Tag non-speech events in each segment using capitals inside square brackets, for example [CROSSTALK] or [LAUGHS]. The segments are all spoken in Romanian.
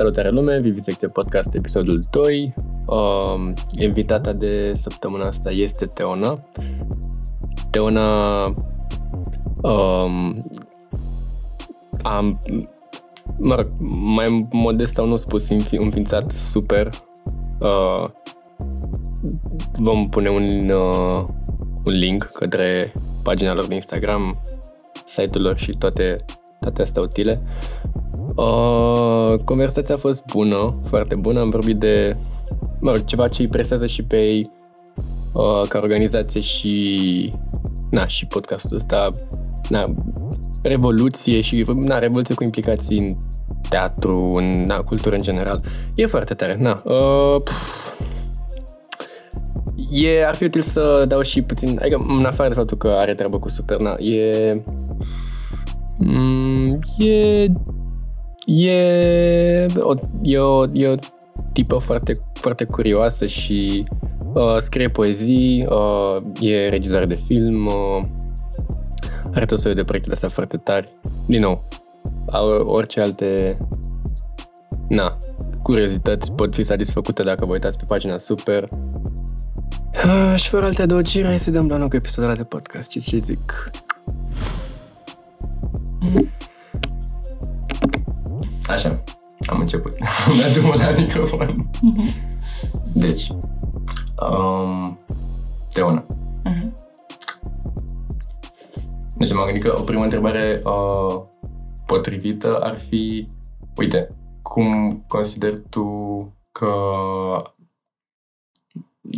Salutare lume, Vivisecție Podcast, episodul 2. Uh, invitata de săptămâna asta este Teona. Teona um, am, mă rog, mai modest sau nu spus, înființat super. Uh, vom pune un, uh, un link către pagina lor de Instagram, site-ul lor și toate, toate astea utile. Uh, conversația a fost bună, foarte bună. Am vorbit de mă rog, ceva ce îi presează și pe ei uh, ca organizație și na, și podcastul ăsta na, revoluție și na, revoluție cu implicații în teatru, în na, cultură în general. E foarte tare. Na, uh, pf, e, ar fi util să dau și puțin, adică în afară de faptul că are treabă cu super, na, e, mm, e E o, e o, e o tipă foarte, foarte curioasă și uh, scrie poezii, uh, e regizare de film, uh, are tot soiul de proiectele astea foarte tari. Din nou, orice alte na, curiozități pot fi satisfăcute dacă vă uitați pe pagina super. Uh, și fără alte adăugiri, hai să dăm la nou cu episodul de podcast. Ce, ce zic? Mm. Așa, am început. [LAUGHS] Mi-a drumul la microfon. [LAUGHS] Deci, um, Teona. Uh-huh. Deci m-am gândit că o primă întrebare uh, potrivită ar fi, uite, cum consideri tu că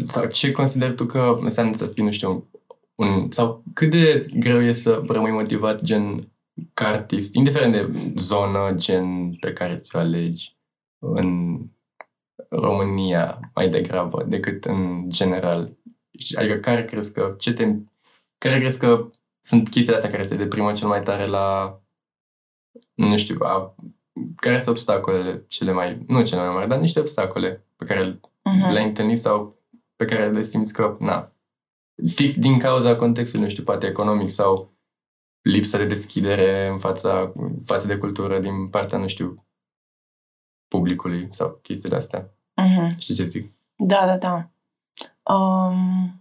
sau ce consideri tu că înseamnă să fii, nu știu, un, sau cât de greu e să rămâi motivat gen ca artist, indiferent de zonă, gen pe care ți-o alegi în România mai degrabă decât în general? Adică care crezi că, ce te, care crezi că sunt chestiile astea care te deprimă cel mai tare la, nu știu, a, care sunt obstacolele cele mai, nu cele mai mari, dar niște obstacole pe care uh-huh. le-ai întâlnit sau pe care le simți că, na, fix din cauza contextului, nu știu, poate economic sau lipsa de deschidere în fața, față de cultură din partea, nu știu, publicului sau chestiile astea. Uh-huh. Știi ce zic? Da, da, da. Um,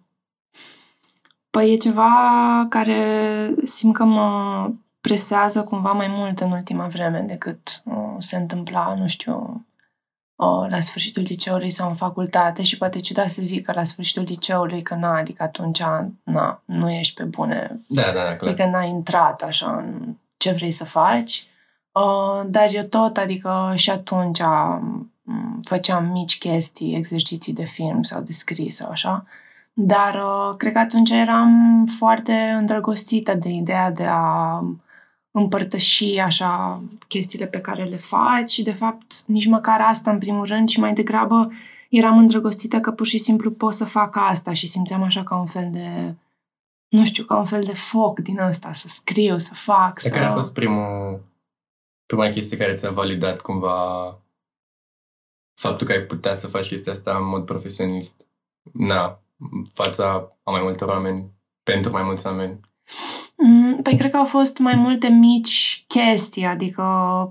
păi e ceva care simt că mă presează cumva mai mult în ultima vreme decât uh, se întâmpla, nu știu, la sfârșitul liceului sau în facultate și poate ciudat să zic că la sfârșitul liceului că na, adică atunci na, nu ești pe bune. Da, da, da, clar. Adică n-ai intrat așa în ce vrei să faci. Uh, dar eu tot, adică și atunci făceam mici chestii, exerciții de film sau de scris sau așa. Dar uh, cred că atunci eram foarte îndrăgostită de ideea de a împărtăși așa chestiile pe care le faci și de fapt nici măcar asta în primul rând, ci mai degrabă eram îndrăgostită că pur și simplu pot să fac asta și simțeam așa ca un fel de nu știu, ca un fel de foc din ăsta, să scriu, să fac, să... Care a fost primul, prima chestie care ți-a validat cumva faptul că ai putea să faci chestia asta în mod profesionist? Na, fața a mai multor oameni, pentru mai mulți oameni. Mm, păi cred că au fost mai multe mici chestii, adică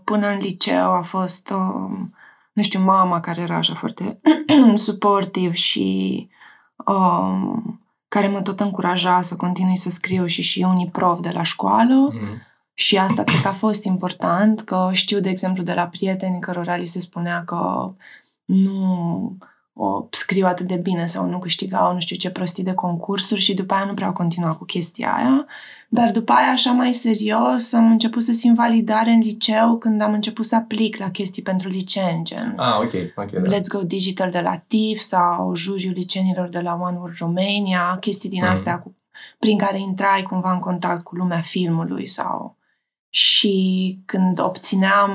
până în liceu a fost, um, nu știu, mama care era așa foarte [CLEARS THROAT] suportiv și um, care mă tot încuraja să continui să scriu și și unii prof de la școală. Mm. Și asta cred că a fost important, că știu, de exemplu, de la prieteni cărora li se spunea că nu o scriu atât de bine sau nu câștigau nu știu ce prostii de concursuri și după aia nu prea au continuat cu chestia aia. Dar după aia, așa mai serios, am început să simt validare în liceu când am început să aplic la chestii pentru liceni, gen ah, okay, okay, da. Let's Go Digital de la TIF sau juriul licenilor de la One World Romania, chestii din mm. astea cu, prin care intrai cumva în contact cu lumea filmului sau și când obțineam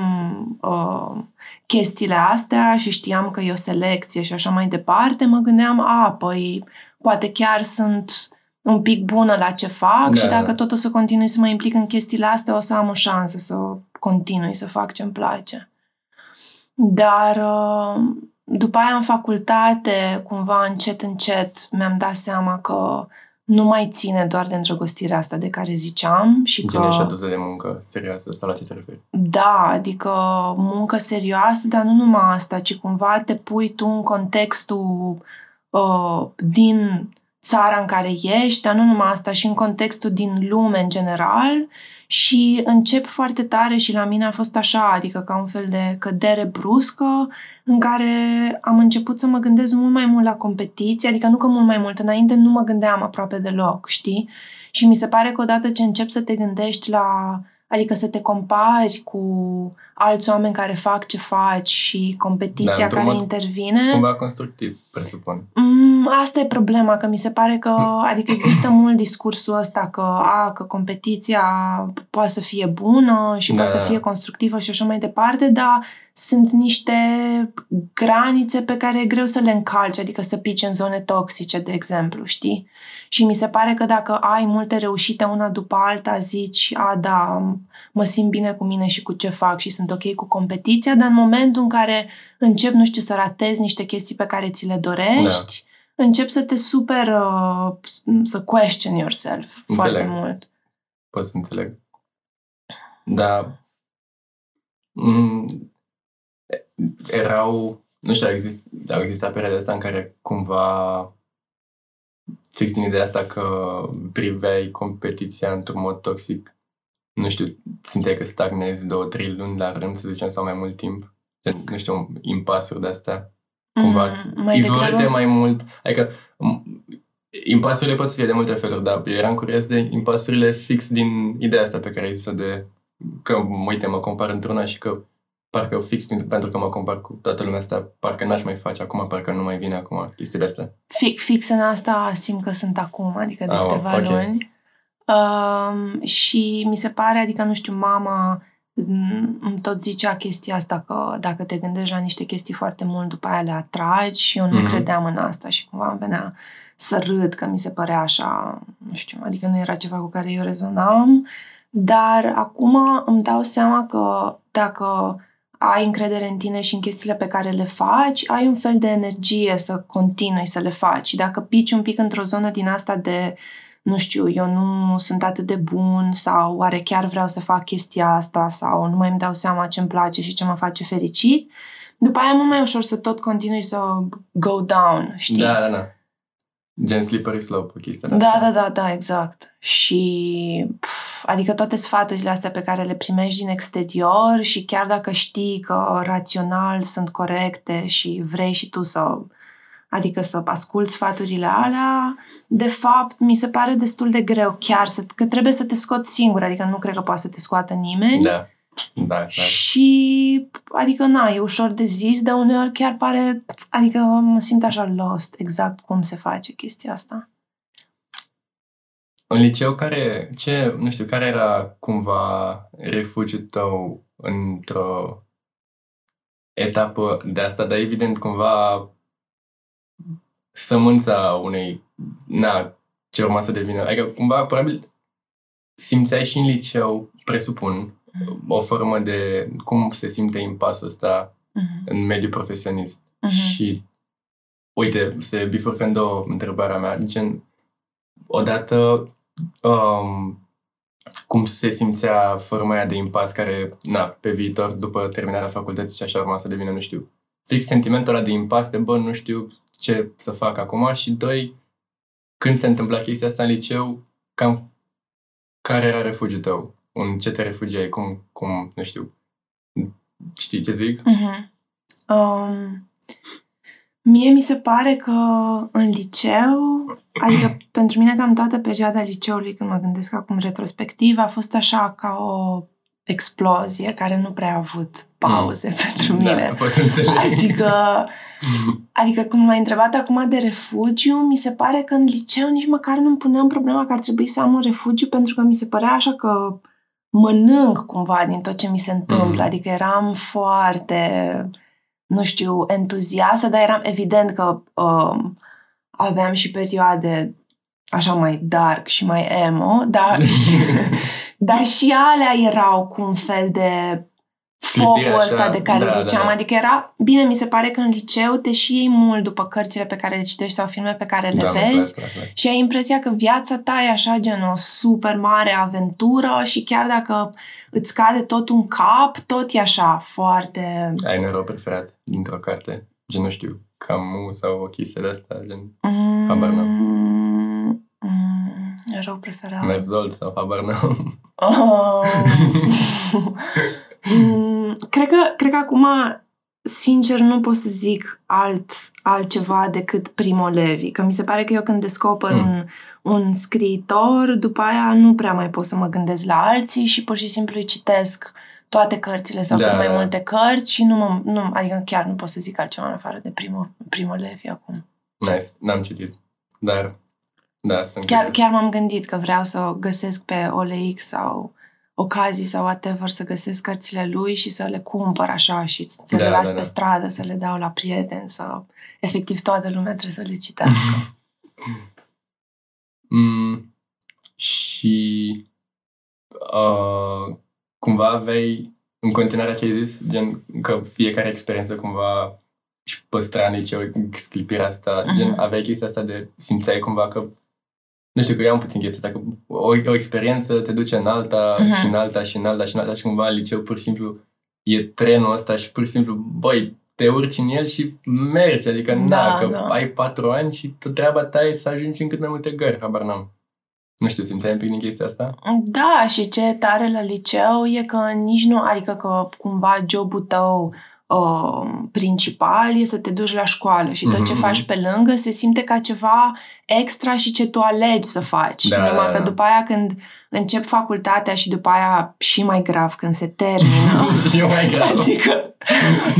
uh, chestiile astea și știam că e o selecție și așa mai departe, mă gândeam, a, păi poate chiar sunt un pic bună la ce fac da, și dacă da. tot o să continui să mă implic în chestiile astea, o să am o șansă să continui să fac ce-mi place. Dar uh, după aia în facultate, cumva încet, încet, mi-am dat seama că nu mai ține doar de îndrăgostirea asta de care ziceam și Gen că... și doză de muncă serioasă sau la ce te referi? Da, adică muncă serioasă, dar nu numai asta, ci cumva te pui tu în contextul uh, din țara în care ești, dar nu numai asta, și în contextul din lume în general și încep foarte tare și la mine a fost așa, adică ca un fel de cădere bruscă în care am început să mă gândesc mult mai mult la competiție, adică nu că mult mai mult, înainte nu mă gândeam aproape deloc, știi? Și mi se pare că odată ce începi să te gândești la Adică să te compari cu alți oameni care fac ce faci și competiția Da, într-un care mod intervine. Cumva constructiv, presupun. Mm, asta e problema, că mi se pare că, adică există mult discursul ăsta că, a, că competiția poate să fie bună și Da, poate să da, fie da. constructivă și așa mai departe, dar sunt niște granițe pe care e greu să le încalci, adică să pici în zone toxice, de exemplu, știi? Și mi se pare că dacă ai multe reușite una după alta, zici, a, da, mă simt bine cu mine și cu ce fac și sunt ok cu competiția, dar în momentul în care încep, nu știu, să ratezi niște chestii pe care ți le dorești, da. încep să te super, uh, să question yourself Înțeleg. foarte mult. Pot să înțeleg. Dar mm, erau, nu știu, au, exist, au existat perioade asta în care cumva fix din ideea asta că priveai competiția într-un mod toxic, nu știu, simțeai că stagnezi două, trei luni la rând, să zicem, sau mai mult timp. Gen, Nu știu, impasuri de-astea. Cumva Mm, mai izvorâte degrabă? mai mult. Adică m- impasurile pot să fie de multe feluri, dar eu eram curios de impasurile fix din ideea asta pe care ai zis-o de că, uite, mă compar într-una și că parcă fix pentru pentru că mă compar cu toată lumea asta, parcă n-aș mai face acum, parcă nu mai vine acum chestiile astea. Fi- Fix în asta simt că sunt acum, adică de Ah, câteva ok. luni. Um, și mi se pare, adică, nu știu, mama mm, îmi tot zicea chestia asta că dacă te gândești la niște chestii foarte mult, după aia le atragi și eu nu Mhm. credeam în asta și cumva îmi venea să râd că mi se părea așa, nu știu, adică nu era ceva cu care eu rezonam, dar acum îmi dau seama că dacă ai încredere în tine și în chestiile pe care le faci, ai un fel de energie să continui să le faci. Și dacă pici un pic într-o zonă din asta de, nu știu, eu nu sunt atât de bun sau oare chiar vreau să fac chestia asta sau nu mai îmi dau seama ce îmi place și ce mă face fericit, după aia e mult mai ușor să tot continui să go down, știi? Da, da, da. Gen slippery slope, chestia Da, da, da, da, exact. Și, pf, adică toate sfaturile astea pe care le primești din exterior și chiar dacă știi că rațional sunt corecte și vrei și tu să, adică să asculți sfaturile alea, de fapt, mi se pare destul de greu chiar să, că trebuie să te scoți singur, adică nu cred că poate să te scoată nimeni. Da, da, da. Și, adică, na, e ușor de zis, dar uneori chiar pare, adică mă simt așa lost exact cum se face chestia asta. În liceu, care, ce, nu știu, care era cumva refugiul tău într-o etapă de asta, dar evident cumva sămânța unei, na, ce urma să devină, adică cumva probabil simțeai și în liceu, presupun, o formă de cum se simte impasul ăsta Mhm. în mediul profesionist. Mhm. Și, uite, se bifurcă în două întrebarea mea. Gen, odată, um, cum se simțea forma aia de impas care, na, pe viitor, după terminarea facultății și așa urma să devină, nu știu, fix sentimentul ăla de impas, de bă, nu știu ce să fac acum și doi, când se întâmpla chestia asta în liceu, cam care era refugiul tău? În ce te refugiai? Cum, cum nu știu, știi ce zic? Mhm. Um, mie mi se pare că în liceu, adică [CLEARS THROAT] pentru mine cam toată perioada liceului, când mă gândesc acum retrospectiv, a fost așa ca o explozie care nu prea a avut pauze pentru mine. Da, pot să înțeleg. Adică, [LAUGHS] adică când m-ai întrebat acum de refugiu, mi se pare că în liceu nici măcar nu-mi puneam problema că ar trebui să am un refugiu pentru că mi se părea așa că mănânc cumva din tot ce mi se întâmplă. Mm. Adică eram foarte, nu știu, entuziastă, dar eram evident că um, aveam și perioade așa mai dark și mai emo, dar, [LAUGHS] [LAUGHS] dar și alea erau cu un fel de Sclipire focul așa, ăsta de care da, ziceam. da. Adică era, bine, mi se pare că în liceu te și iei mult după cărțile pe care le citești sau filme pe care le Da, mă, vezi. clar, clar, clar. Și ai impresia că viața ta e așa gen o super mare aventură și chiar dacă îți cade tot un cap, tot e așa foarte... Ai un erou preferat dintr-o carte? Gen, nu știu, Camus sau o chestie de asta, gen Mm, Habar mm, erou preferat. Merzold sau habar n-am. Oh. [LAUGHS] Mm, cred, că, cred că acum, sincer, nu pot să zic alt, altceva decât Primo Levi. Că mi se pare că eu când descoper Mm. un, un scriitor, după aia nu prea mai pot să mă gândesc la alții și pur și simplu îi citesc toate cărțile sau Da, cât mai da. multe cărți și nu mă, nu, adică chiar nu pot să zic altceva în afară de Primo, Primo Levi acum. Nice, n-am citit. Dar, da, sunt Chiar, curios. chiar m-am gândit că vreau să o găsesc pe OLX sau ocazii sau whatever, să găsesc cărțile lui și să le cumpăr așa și să Da, le las da, pe da. stradă, să le dau la prieteni, să efectiv toată lumea trebuie să le citească. [LAUGHS] Mm, și uh, cumva aveai, în continuare ce ai zis, gen că fiecare experiență cumva își păstra în liceu sclipirea asta, Mhm. gen aveai chestia asta de simțeai cumva că nu știu, că eu am puțin chestia asta, că o, o experiență te duce în alta Mhm. și în alta și în alta și în alta și cumva în liceu pur și simplu e trenul ăsta și pur și simplu, băi, te urci în el și mergi, adică Da, na, că da. ai patru ani și tot treaba ta e să ajungi în cât mai multe gări, habar n-am. Nu știu, simțeai un pic din chestia asta? Da, și ce e tare la liceu e că nici nu, adică că cumva jobul tău uh, principal e să te duci la școală și tot ce Mhm, faci mhm. pe lângă se simte ca ceva extra și ce tu alegi să faci. Da, Numai da, că da. după aia când încep facultatea și după aia și mai grav când se termină. [LAUGHS] și eu mai grav. Adică,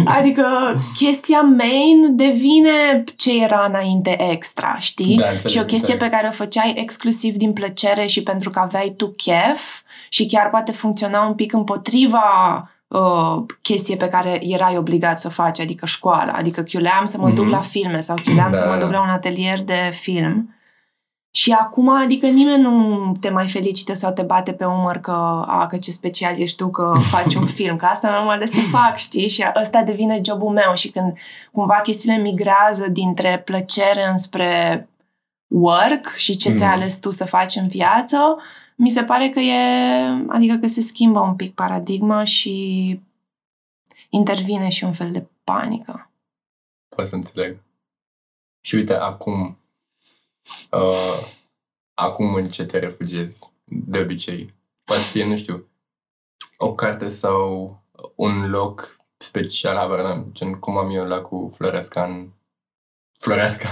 adică chestia main devine ce era înainte extra, știi? Da, înțeleg, și o chestie înțeleg. pe care o făceai exclusiv din plăcere și pentru că aveai tu chef și chiar poate funcționa un pic împotriva uh, chestie pe care erai obligat să o faci, adică școala. Adică chiuleam să mă duc Mhm. la filme sau chiuleam Da, să mă da. duc la un atelier de film. Și acum, adică nimeni nu te mai felicită sau te bate pe umăr că, a, că ce special ești tu că [LAUGHS] faci un film, că asta mi-am ales să fac, știi? Și ăsta devine jobul meu și când cumva chestiile migrează dintre plăcere înspre work și ce Mm. ți-ai ales tu să faci în viață, mi se pare că e, adică că se schimbă un pic paradigma și intervine și un fel de panică. Pot să înțeleg. Și uite, acum, uh, acum în ce te refugiezi, de obicei? Poate să fie, nu știu, o carte sau un loc special, habar n-am, gen cum am eu la cu Floresca în... Floresca,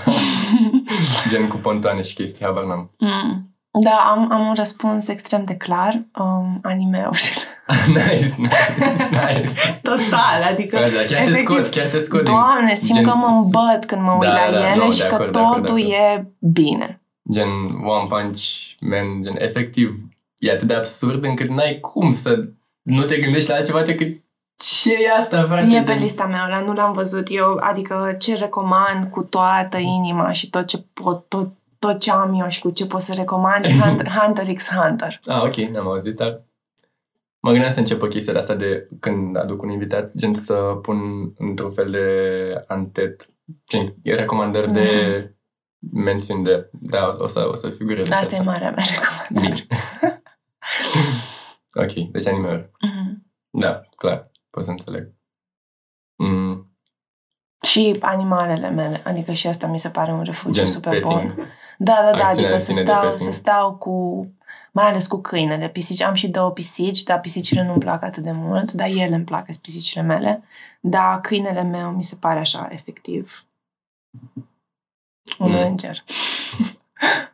[LAUGHS] gen cu pontoane și chestii, habar n-am. Mm. Da, am, am un răspuns extrem de clar. Um, anime-uri. [LAUGHS] nice, nice, nice. Total, adică... Frate, dar chiar te efectiv, scot, chiar te scot din... Doamne, simt gen- că mă îmbăt când mă uit Da, la da, ele nu, și de că acord, de acord, de totul acord. e bine. Gen One Punch Man, gen efectiv, e atât de absurd încât n-ai cum să nu te gândești la altceva decât ce e asta, frate? E pe gen... lista mea, ăla nu l-am văzut eu, adică ce recomand cu toată inima și tot ce pot, tot, tot ce am eu și cu ce pot să recomand, [LAUGHS] e Hunter, Hunter x Hunter. Ah, ok, n-am auzit, dar mă gândeam să încep o chestie de asta de când aduc un invitat, gen să pun într-un fel de antet, gen recomandări de mențiuni de, da, o să, o să figureze și Asta e marea mea recomandare. Bine. [LAUGHS] ok, deci anime Mhm. Da, clar, pot să înțeleg. Mm, Și animalele mele, adică și asta mi se pare un refugiu gen super petting. bun. Da, da, da, Acțiunea adică în să sine de stau, petting. să stau cu, mai ales cu câinele. Pisici, am și două pisici, dar pisicile nu-mi plac atât de mult, dar ele îmi plac, sunt pisicile mele. Dar câinele meu mi se pare așa, efectiv, un Mm. înger. [LAUGHS]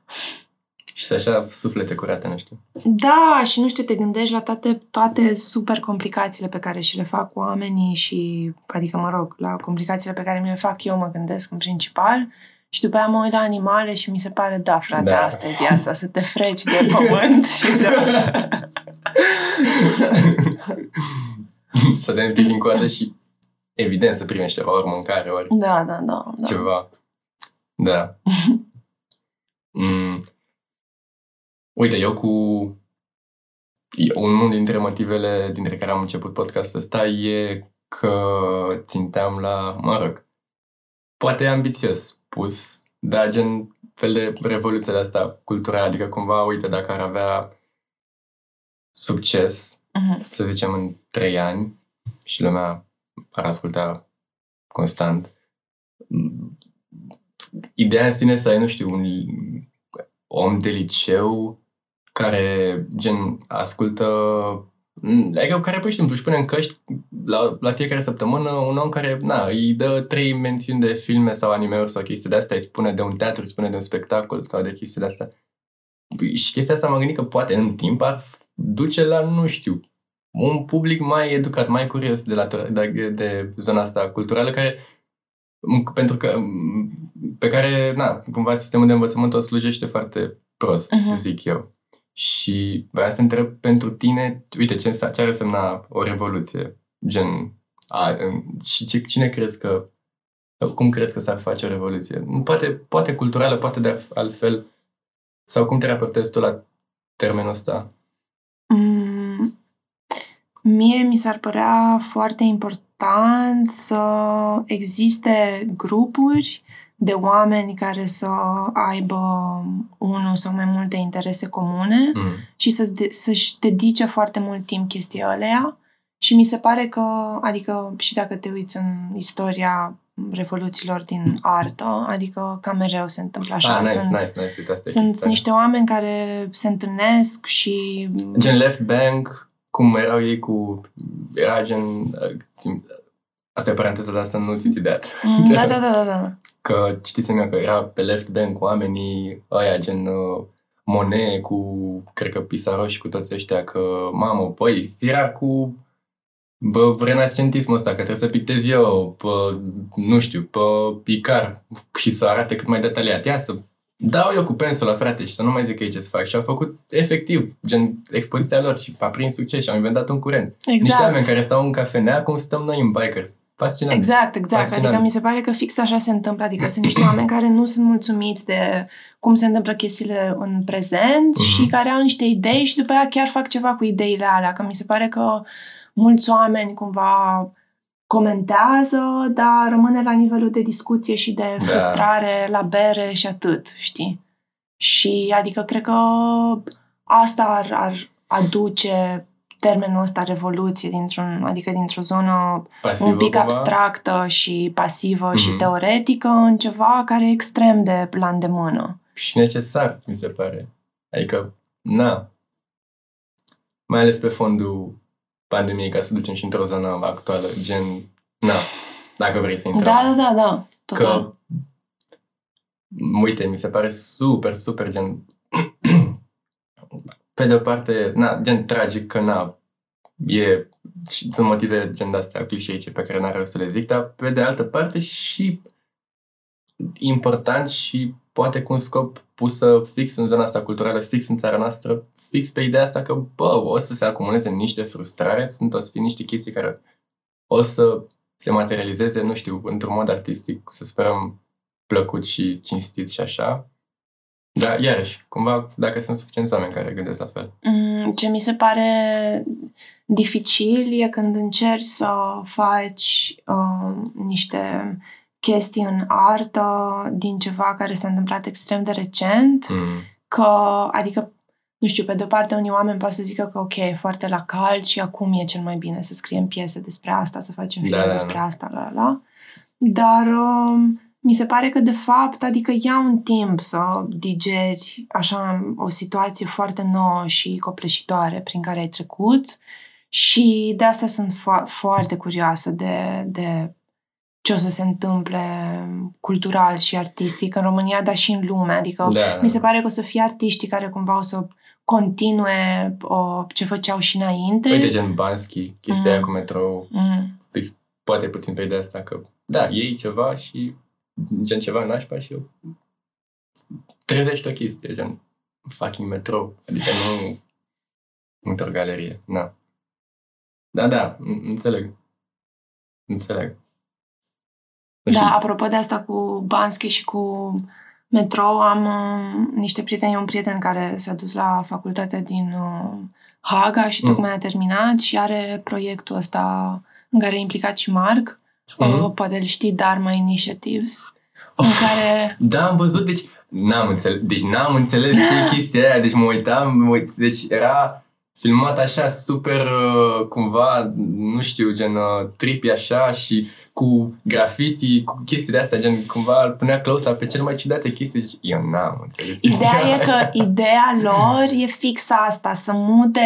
Și așa suflete curate, nu știu. Da, și nu știu, te gândești la toate, toate super complicațiile pe care și le fac oamenii și, adică, mă rog, la complicațiile pe care mi le fac eu mă gândesc în principal și după aia mă uit la animale și mi se pare, da, frate, Da. asta e viața, să te freci de pământ și să... [LAUGHS] să te împic din coadă și evident să primești ceva, ori mâncare, ori Da, da, da. da. ceva. Da. [LAUGHS] Mm. Uite, eu cu unul dintre motivele dintre care am început podcastul ăsta e că ținteam la, mă rog, poate ambițios pus, dar gen fel de revoluție de asta culturală, adică cumva, uite, dacă ar avea succes, Mhm. să zicem, în trei ani și lumea ar asculta constant, ideea în sine să ai, nu știu, un om de liceu care, gen, ascultă Adică care, pur și simplu, își pune în căști la, la fiecare săptămână un om care, na, îi dă trei mențiuni de filme sau anime-uri sau chestii de astea, îi spune de un teatru, îi spune de un spectacol sau de chestii de astea. Și chestia asta m-am gândit că poate în timp ar duce la, nu știu, un public mai educat, mai curios de, la, de, de zona asta culturală, care pentru că pe care, na, cumva sistemul de învățământ o slujește foarte prost, Mhm. zic eu. Și vreau să întreb pentru tine, uite, ce, însa- ce ar însemna o revoluție? Gen, a, în- și ce, cine crezi că, cum crezi că s-ar face o revoluție? Poate, poate culturală, poate de altfel, sau cum te raportezi tu la termenul ăsta? Mm, Mie mi s-ar părea foarte important să existe grupuri de oameni care să aibă unul sau mai multe interese comune Mm. și să, să-și dedice foarte mult timp chestia alea. Și mi se pare că, adică și dacă te uiți în istoria revoluțiilor din artă, adică cam mereu se întâmplă așa. ah, nice, sunt nice, nice, uite, asta e sunt chestia. niște oameni care se întâlnesc și... Gen Left Bank, cum erau ei cu... Era gen... uh, țin- Asta e paranteză, dar să nu ți ideat. Mm, [LAUGHS] Da, da, da, da, da. Că știți eu că era pe Left Bank oamenii ăia gen uh, Monet cu, cred că Pissarro și cu toți ăștia, că, mamă, păi, firar cu bă, renascentismul ăsta, că trebuie să pictez eu, pe, nu știu, pe picar și să arate cât mai detaliat. Ia să dau eu cu pensula, frate, și să nu mai zic ei ce să fac. Și au făcut efectiv, gen, expoziția lor și a prins succes și au inventat un curent. Niște Exact. oameni care stau în cafenea, cum stăm noi în bikers. Fascinant. Exact, exact. Fascinant. Adică mi se pare că fix așa se întâmplă. Adică sunt niște oameni care nu sunt mulțumiți de cum se întâmplă chestiile în prezent Mhm. și care au niște idei și după aia chiar fac ceva cu ideile alea. Că mi se pare că mulți oameni cumva comentează, dar rămâne la nivelul de discuție și de Da. frustrare la bere și atât, știi? Și adică cred că asta ar, ar aduce termenul ăsta revoluție dintr-un, adică dintr-o zonă Pasivă, un pic cumva? abstractă și pasivă și Mhm. teoretică în ceva care e extrem de la îndemână. și necesar, mi se pare. Adică, na, mai ales pe fondul pandemiei, ca să ducem și într-o zonă actuală, gen, na, dacă vrei să intrăm. Da, da, da, da, total. Că, uite, mi se pare super, super, gen, [CLEARS THROAT] pe de o parte, na, gen tragic că, na, e, și sunt motive gen de-astea clișeice pe care n-are rost să le zic, dar pe de altă parte și important și poate cu un scop pusă fix în zona asta culturală, fix în țara noastră, fix pe ideea asta că, bă, o să se acumuleze niște frustrare, sunt o să fie niște chestii care o să se materializeze, nu știu, într-un mod artistic, să sperăm plăcut și cinstit și așa. Dar, iarăși, cumva, dacă sunt suficienți oameni care gândesc la fel. Mm, Ce mi se pare dificil e când încerci să faci uh, niște chestii în artă din ceva care s-a întâmplat extrem de recent, Mm. că, adică, nu știu, pe de-o parte unii oameni pot să zică că ok, e foarte la cald și acum e cel mai bine să scriem piese despre asta, să facem Da, film da, despre da. asta, la la la. Dar um, mi se pare că de fapt, adică ia un timp să digeri așa o situație foarte nouă și copleșitoare prin care ai trecut și de asta sunt fo- foarte curioasă de, de ce o să se întâmple cultural și artistic în România, dar și în lume. Adică Da, mi se pare că o să fie artiștii care cumva o să continue o, ce făceau și înainte. Uite, gen Bansky, chestia Mm. aia cu metrou, Mm. fix, poate puțin pe ideea asta că, da, iei ceva și gen ceva nașpa și eu trezești o chestie, gen fucking metrou. Adică nu într-o galerie, na. Da, da, n- înțeleg. Înțeleg. Nu Da, știu. apropo de asta cu Bansky și cu metrou am uh, niște prieteni, un prieten care s-a dus la facultatea din uh, Haga și Mm. tocmai a terminat și are proiectul ăsta în care e implicat și Marc, Mhm. uh, poate îl știi, Dharma Initiatives, în care... Da, am văzut, deci n-am înțeles, deci n-am înțeles ce e chestia aia, deci mă uitam, mă uit, deci era filmat așa super, uh, cumva, nu știu, gen uh, trippy așa și cu graffiti, cu chestii de astea, gen cumva îl punea close pe cel mai ciudate chestii, deci eu n-am înțeles chestia Ideea e aia. că [LAUGHS] ideea lor e fix asta, să mute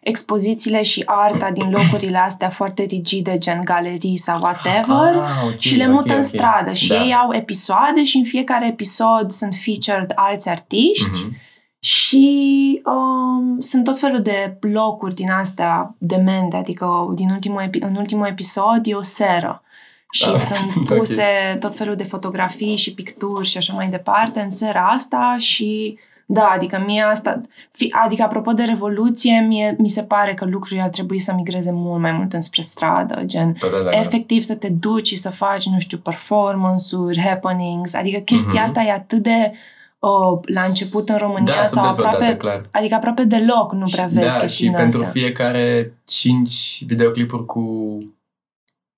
expozițiile și arta din locurile astea foarte rigide, gen galerii sau whatever, Ah, ok, și le ok, mută în ok. stradă. Și Da. ei au episoade și în fiecare episod sunt featured alți artiști Mhm. Și um, sunt tot felul de blocuri din astea demente, adică din ultimul epi- în ultimul episod e o seră și Ah, sunt [LAUGHS] ok. puse tot felul de fotografii și picturi și așa mai departe în sera asta și da, adică mie asta, fi, adică apropo de revoluție, mie, mi se pare că lucrurile ar trebui să migreze mult mai mult înspre stradă, gen Da, da, da, da. efectiv să te duci și să faci, nu știu, performance-uri, happenings, adică chestia Mhm. asta e atât de uh, la început în România Da, sau subdezvoltată, aproape, clar. adică aproape deloc nu prea vezi da, și chestiile pentru astea. fiecare cinci videoclipuri cu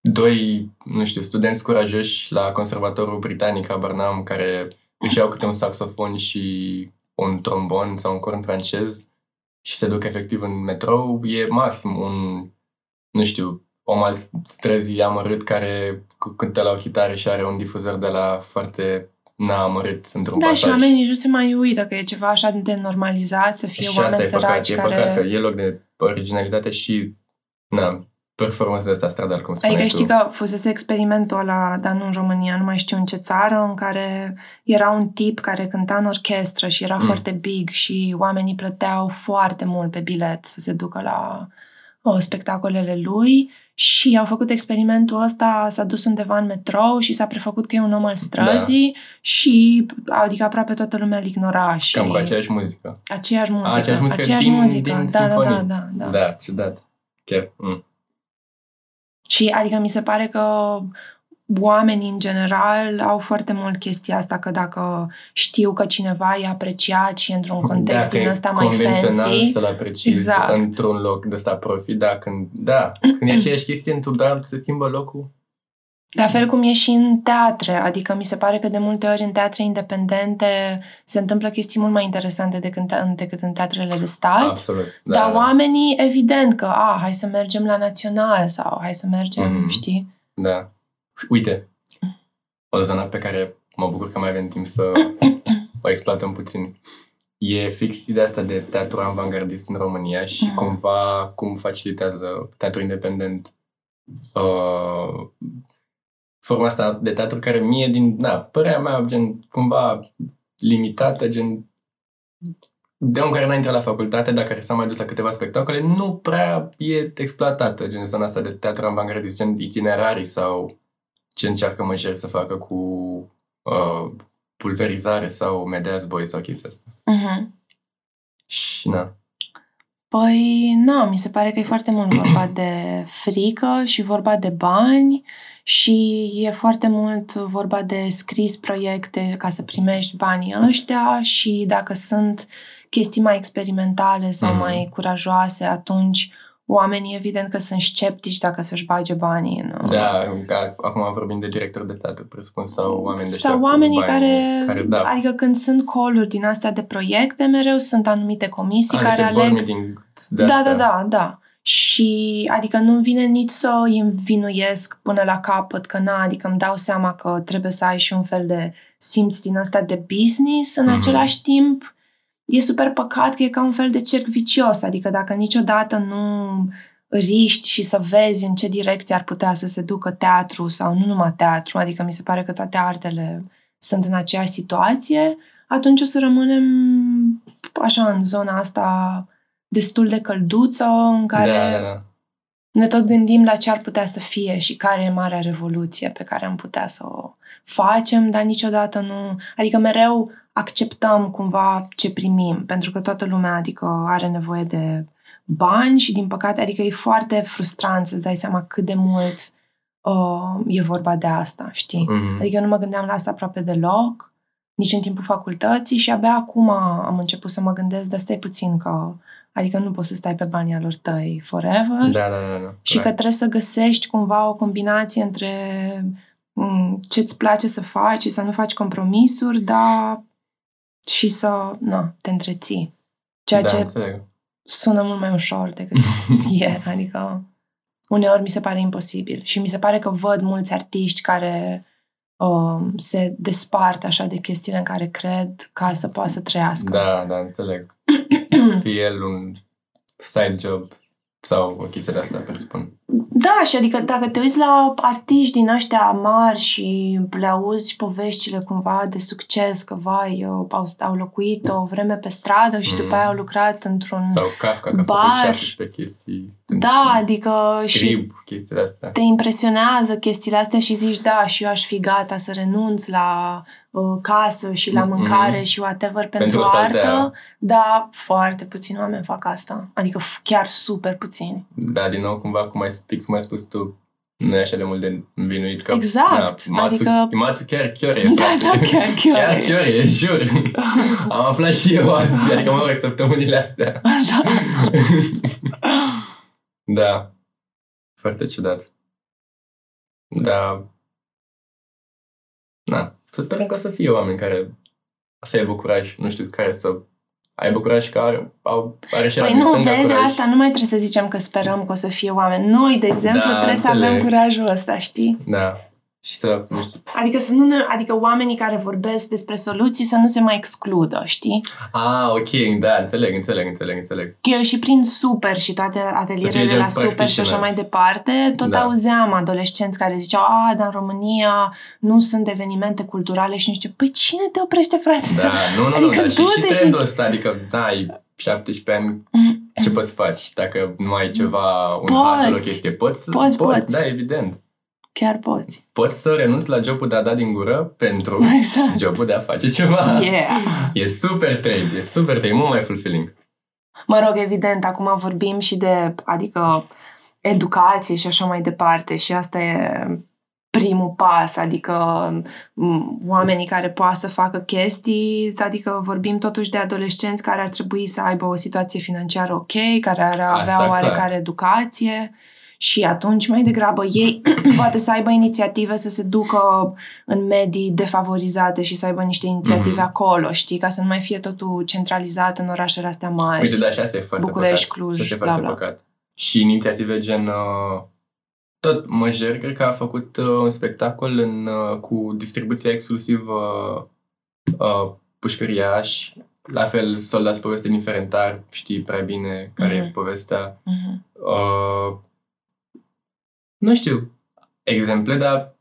doi, nu știu, studenți curajoși la conservatorul britanic, habar n-am, care își iau câte un saxofon și un trombon sau un corn francez și se duc efectiv în metrou, e maxim un, nu știu, om al străzii amărât care cu- cântă la o chitară și are un difuzor de la foarte na amărât într-un Da, pasaj. și oamenii nici nu se mai uită că e ceva așa de normalizat să fie și asta oameni e păcat, săraci e care... păcat că e loc de originalitate și na, performance de asta stradal, cum spuneai Adică tu. știi că fusese experimentul ăla, dar nu în România, nu mai știu în ce țară, în care era un tip care cânta în orchestră și era Mm. foarte big și oamenii plăteau foarte mult pe bilet să se ducă la o, spectacolele lui și au făcut experimentul ăsta, s-a dus undeva în metrou și s-a prefăcut că e un om al străzii Da. și adică aproape toată lumea îl ignora și Cam cu aceeași muzică. aceeași muzică. aceeași muzică aceeași din- muzică. din da, da, da, simfonii. da, da. Da, ciudat. Chiar. Mm. Și adică mi se pare că oamenii în general au foarte mult chestia asta că dacă știu că cineva e apreciat și e într-un context Dacă din e ăsta mai convențional fancy, să-l apreciezi Exact. într-un loc de ăsta profit, da, când, da, când e [CLEARS THROAT] aceeași chestie, tu da, se schimbă locul. la fel cum e și în teatre, adică mi se pare că de multe ori în teatre independente se întâmplă chestii mult mai interesante decât, în- decât în teatrele de stat. Absolut. Da, Dar da. oamenii, evident că, a, hai să mergem la național sau hai să mergem, Mhm. știi? Da. Uite, o zonă pe care mă bucur că mai avem timp să o exploatăm puțin. E fix ideea asta de teatru avantgardist în România și Mhm. cumva cum facilitează teatru independent uh, forma asta de teatru care mie din, da, părerea mea, gen, cumva limitată, gen de om care n-a intrat la facultate, dar care s-a mai dus la câteva spectacole, nu prea e exploatată, gen zona asta de teatru avantgardist, gen itinerarii sau ce încearcă Măjer să facă cu uh, pulverizare sau Medea's Boy sau chestia asta. Mhm. Și na. Păi, nu, mi se pare că e foarte mult vorba [CLEARS THROAT] de frică și vorba de bani și e foarte mult vorba de scris proiecte ca să primești banii ăștia și dacă sunt chestii mai experimentale sau Mhm. mai curajoase, atunci oamenii evident că sunt sceptici dacă să-și bage banii în... Da, ca, acum vorbim de director de teatru, presupun, sau oameni de sau oamenii care, care da, adică când sunt call din astea de proiecte, mereu sunt anumite comisii a, care niște board aleg meeting de da, astea. da, da, da. Și adică nu vine nici să îi învinuiesc până la capăt că na, adică îmi dau seama că trebuie să ai și un fel de simț din asta de business, în Mhm. același timp e super păcat că e ca un fel de cerc vicios, adică dacă niciodată nu riști și să vezi în ce direcție ar putea să se ducă teatru sau nu numai teatru, adică mi se pare că toate artele sunt în aceeași situație, atunci o să rămânem așa în zona asta destul de călduță în care Da, da, da. ne tot gândim la ce ar putea să fie și care e marea revoluție pe care am putea să o facem, dar niciodată nu... Adică mereu acceptăm cumva ce primim, pentru că toată lumea adică are nevoie de bani și din păcate, adică e foarte frustrant să-ți dai seama cât de mult uh, e vorba de asta, știi? Mhm. Adică eu nu mă gândeam la asta aproape deloc nici în timpul facultății și abia acum am început să mă gândesc, dar stai puțin că Adică nu poți să stai pe banii alor tăi forever. Da, da, da. da. Și că trebuie să găsești cumva o combinație între mm, ce îți place să faci și să nu faci compromisuri, dar și să na, te întreții. Ceea da, ce înțeleg. sună mult mai ușor decât [LAUGHS] e. Adică uneori mi se pare imposibil. Și mi se pare că văd mulți artiști care uh, se despart așa de chestiile în care cred ca să poată să trăiască. Da, da, înțeleg. [CLEARS THROAT] Fie el un side job sau o chestie de asta, presupun. Da, și adică dacă te uiți la artiști din ăștia mari și le auzi poveștile cumva de succes, că vai, au, au locuit o vreme pe stradă și mm. după aia au lucrat într-un Sau Kafka, că bar. a făcut 17 chestii. Da, adică Scrib, și chestiile astea. te impresionează chestiile astea și zici, da, și eu aș fi gata să renunț la uh, casă și la Mm-mm. mâncare și whatever pentru, Pentru o saltea. artă, dar foarte puțini oameni fac asta. Adică f- chiar super puțini. Da, din nou, cumva, cum ai, fix cum ai spus tu, nu e așa de mult de învinuit că... Exact, Da, Matsu, adică- Matsu chiar chiar e. Da, da, chiar [LAUGHS] chiar Chiar e. chiar e, jur. Am aflat și eu azi, adică mă rog, săptămânile astea. [LAUGHS] da. [LAUGHS] Da. Foarte ciudat. Da. Na. Să sperăm că o să fie oameni care să aibă curaj, nu știu, care să aibă curaj că are, au, are și Păi la nu, stânga vezi, curaj. asta nu mai trebuie să zicem că sperăm că o să fie oameni. Noi, de exemplu, Da, trebuie să avem înțeleg. curajul ăsta, știi? Da. Și să, nu știu, Adică să nu ne, adică oamenii care vorbesc despre soluții să nu se mai excludă, știi? Ah, ok, da, înțeleg, înțeleg, înțeleg, înțeleg. Că eu și prin super și toate atelierele gen la super și așa mai practitioners. departe, tot Da. auzeam adolescenți care ziceau, a, dar în România nu sunt evenimente culturale și nu știu, păi cine te oprește, frate? să- Da, nu, nu, Adică nu, dar și, du-te și și- trendul ăsta, adică, da, ai 17 ani, ce poți să faci? Dacă nu ai ceva, un Poți. hustle, o chestie, poți să, Poți, poți. da, evident. Chiar poți. Poți să renunți la jobul de a da din gură pentru [LAUGHS] Exact. jobul de a face ceva. Yeah. E super trade, e super trade, mult mai fulfilling. Mă rog, evident, acum vorbim și de, adică, educație și așa mai departe și asta e primul pas, adică m, oamenii care poate să facă chestii, adică vorbim totuși de adolescenți care ar trebui să aibă o situație financiară ok, care ar avea Asta, o clar. oarecare educație și atunci mai degrabă ei [CLEARS THROAT] poate să aibă inițiative să se ducă în medii defavorizate și să aibă niște inițiative Mhm. acolo, știi, ca să nu mai fie totul centralizat în orașele astea mari. Uite, da, și asta e foarte București, păcat. Cluj, Asta e bla, foarte bla. păcat. Și inițiative gen... Uh, tot Măjer, cred că a făcut uh, un spectacol în, uh, cu distribuția exclusivă uh, pușcăriaș. La fel, Soldați poveste din Ferentar, știi prea bine care Mhm. e povestea. Mhm. Uh, nu știu exemple, dar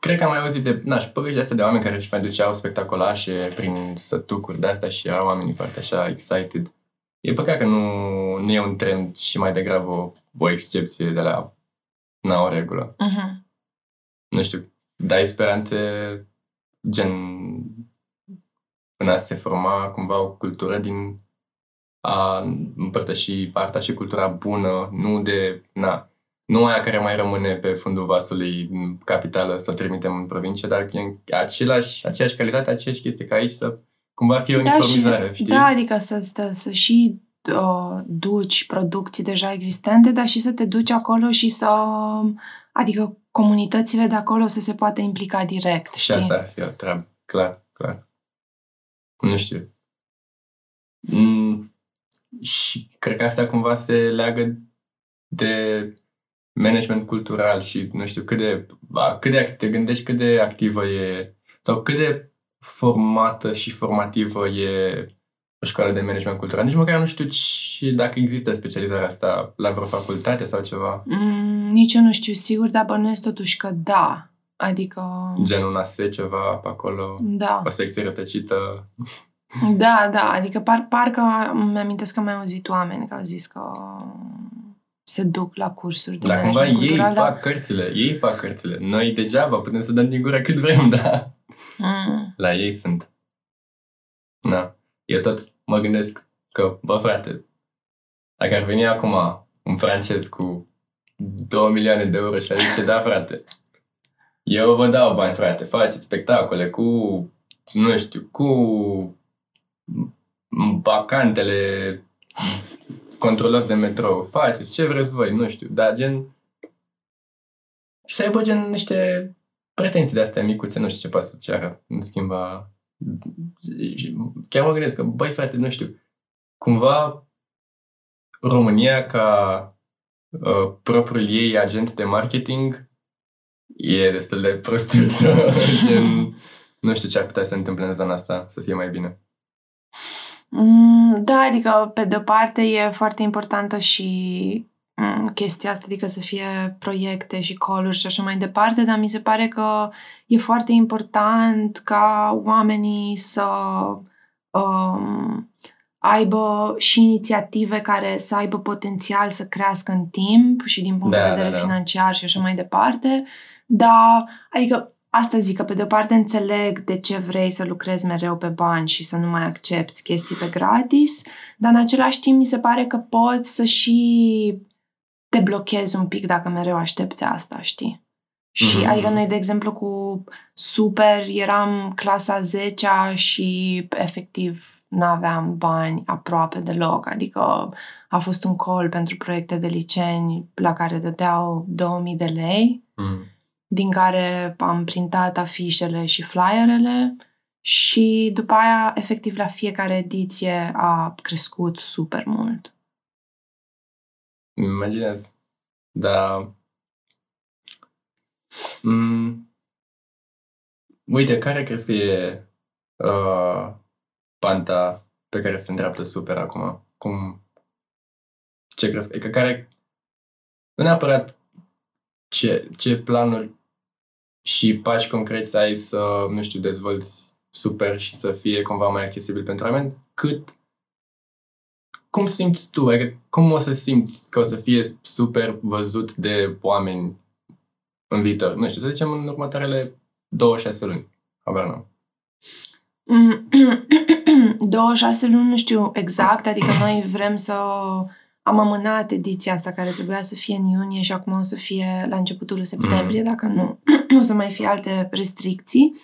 cred că am mai auzit de, na, și povești astea de oameni care își mai duceau spectacolașe prin sătucuri de astea și erau oamenii foarte așa excited. E păcat că nu, nu e un trend și mai degrabă o, o excepție de la na, o regulă. Mhm. Nu știu, dai speranțe gen în a se forma cumva o cultură din a împărtăși arta și cultura bună, nu de, na, nu aia care mai rămâne pe fundul vasului în capitală să o trimitem în provincie, dar e același, aceeași calitate, aceeași chestie ca aici să cumva fie o Da, uniformizare, și, știi? da, adică să, să, să și uh, duci producții deja existente, dar și să te duci acolo și să... Adică comunitățile de acolo să se poată implica direct, Și știi? asta ar fi o treabă, clar, clar. Nu știu. Mm, și cred că asta cumva se leagă de management cultural și nu știu cât de, ba, cât de te gândești cât de activă e sau cât de formată și formativă e o școală de management cultural. Nici măcar nu știu și dacă există specializarea asta la vreo facultate sau ceva. Mm, nici eu nu știu sigur, dar bănuiesc totuși că da. Adică... Gen un ASE ceva pe acolo, Da. o secție rătăcită. Da, da, adică par, parcă mi-amintesc că am mai auzit oameni că au zis că se duc la cursuri de Dar cumva management ei cultural, fac cărțile, ei fac cărțile. Noi degeaba putem să dăm din gură cât vrem, [LAUGHS] dar Mm. la ei sunt. Na. Eu tot mă gândesc că, bă frate, dacă ar veni acum un francez cu 2 milioane de euro și ar zice, da frate, eu vă dau bani, frate, faceți spectacole cu nu știu, cu vacantele controlor de metrou, faceți ce vreți voi, nu știu, dar gen și să aibă gen niște pretenții de astea micuțe, nu știu ce poate să ceară în schimba chiar mă gândesc că, băi frate, nu știu, cumva România ca uh, propriul ei agent de marketing e destul de prostuță, [LAUGHS] gen, nu știu ce ar putea să se întâmple în zona asta, să fie mai bine. Mm, da, adică pe de o parte e foarte importantă și mm, chestia asta, adică să fie proiecte și coluri și așa mai departe, dar mi se pare că e foarte important ca oamenii să um, aibă și inițiative care să aibă potențial să crească în timp și din punct da, de vedere da, da. financiar și așa mai departe, dar, adică, asta zic că pe de o parte înțeleg de ce vrei să lucrezi mereu pe bani și să nu mai accepti chestii pe gratis, dar în același timp mi se pare că poți să și te blochezi un pic dacă mereu aștepți asta, știi? Și mm-hmm. adică noi, de exemplu, cu super eram clasa 10 și efectiv nu aveam bani aproape deloc. Adică a fost un call pentru proiecte de liceni la care dădeau 2000 de lei, mm. Din care am printat afișele și flyerele și după aia, efectiv, la fiecare ediție a crescut super mult. Imaginez. Da. Mm. Uite, care crezi că e uh, panta pe care se îndreaptă super acum? Cum, ce crezi? Adică care, nu neapărat ce, ce planuri și pași concreți ai să, nu știu, dezvolți super și să fie cumva mai accesibil pentru oameni, cât cum simți tu? Adică cum o să simți că o să fie super văzut de oameni în viitor? Nu știu, să zicem în următoarele 26 luni. Habar nu. [CLEARS THROAT] 26 luni, nu știu exact, adică noi vrem să am amânat ediția asta care trebuia să fie în iunie și acum o să fie la începutul septembrie, mm. dacă [CLEARS THROAT] nu o să mai fie alte restricții.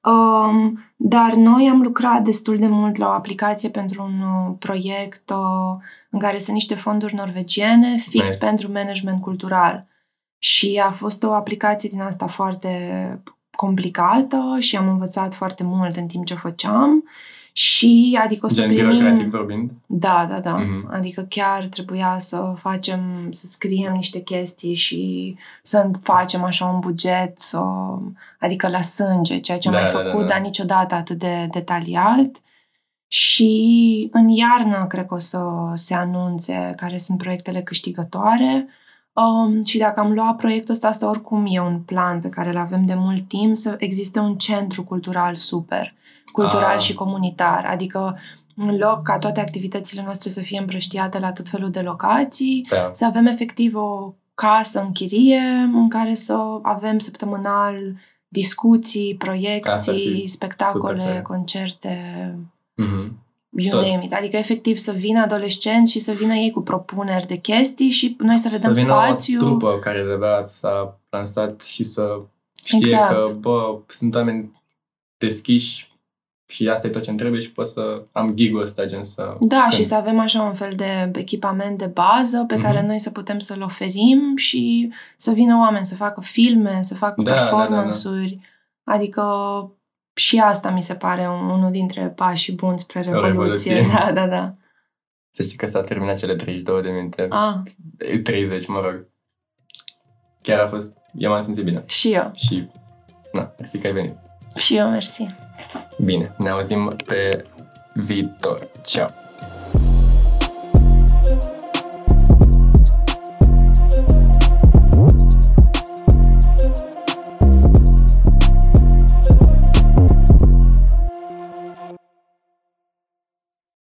Um, dar noi am lucrat destul de mult la o aplicație pentru un uh, proiect uh, în care sunt niște fonduri norvegiene fix nice. pentru management cultural. Și a fost o aplicație din asta foarte complicată și am învățat foarte mult în timp ce o făceam și adică o să Gen primim... vorbind? Da, da, da. Mm-hmm. Adică chiar trebuia să facem, să scriem niște chestii și să facem așa un buget, să, adică la sânge, ceea ce am da, mai da, făcut, da, da. dar niciodată atât de detaliat. Și în iarnă cred că o să se anunțe care sunt proiectele câștigătoare. Um, și dacă am luat proiectul ăsta, asta oricum e un plan pe care îl avem de mult timp, să existe un centru cultural super, cultural ah. și comunitar. Adică în loc ca toate activitățile noastre să fie împrăștiate la tot felul de locații, da. să avem efectiv o casă în chirie în care să avem săptămânal discuții, proiecții, spectacole, super, concerte. Mm-hmm you Tot. name it. Adică, efectiv, să vină adolescenți și să vină ei cu propuneri de chestii și noi să le dăm să spațiu. Să o trupă care de s-a lansat și să știe exact. că, bă, sunt oameni deschiși și asta e tot ce îmi trebuie și pot să am gigul ăsta, gen să... Da, când... și să avem așa un fel de echipament de bază pe mm-hmm. care noi să putem să-l oferim și să vină oameni să facă filme, să facă da, performance-uri. Da, da, da. Adică și asta mi se pare unul dintre pașii buni spre revoluție. revoluție. [LAUGHS] Da, da, da. Să știi că s-a terminat cele 32 de minute. Ah. 30, mă rog. Chiar a fost... Eu m-am simțit bine. Și eu. Și... Na, mersi că ai venit. Și eu, mersi. Bine, ne auzim pe viitor. Ciao.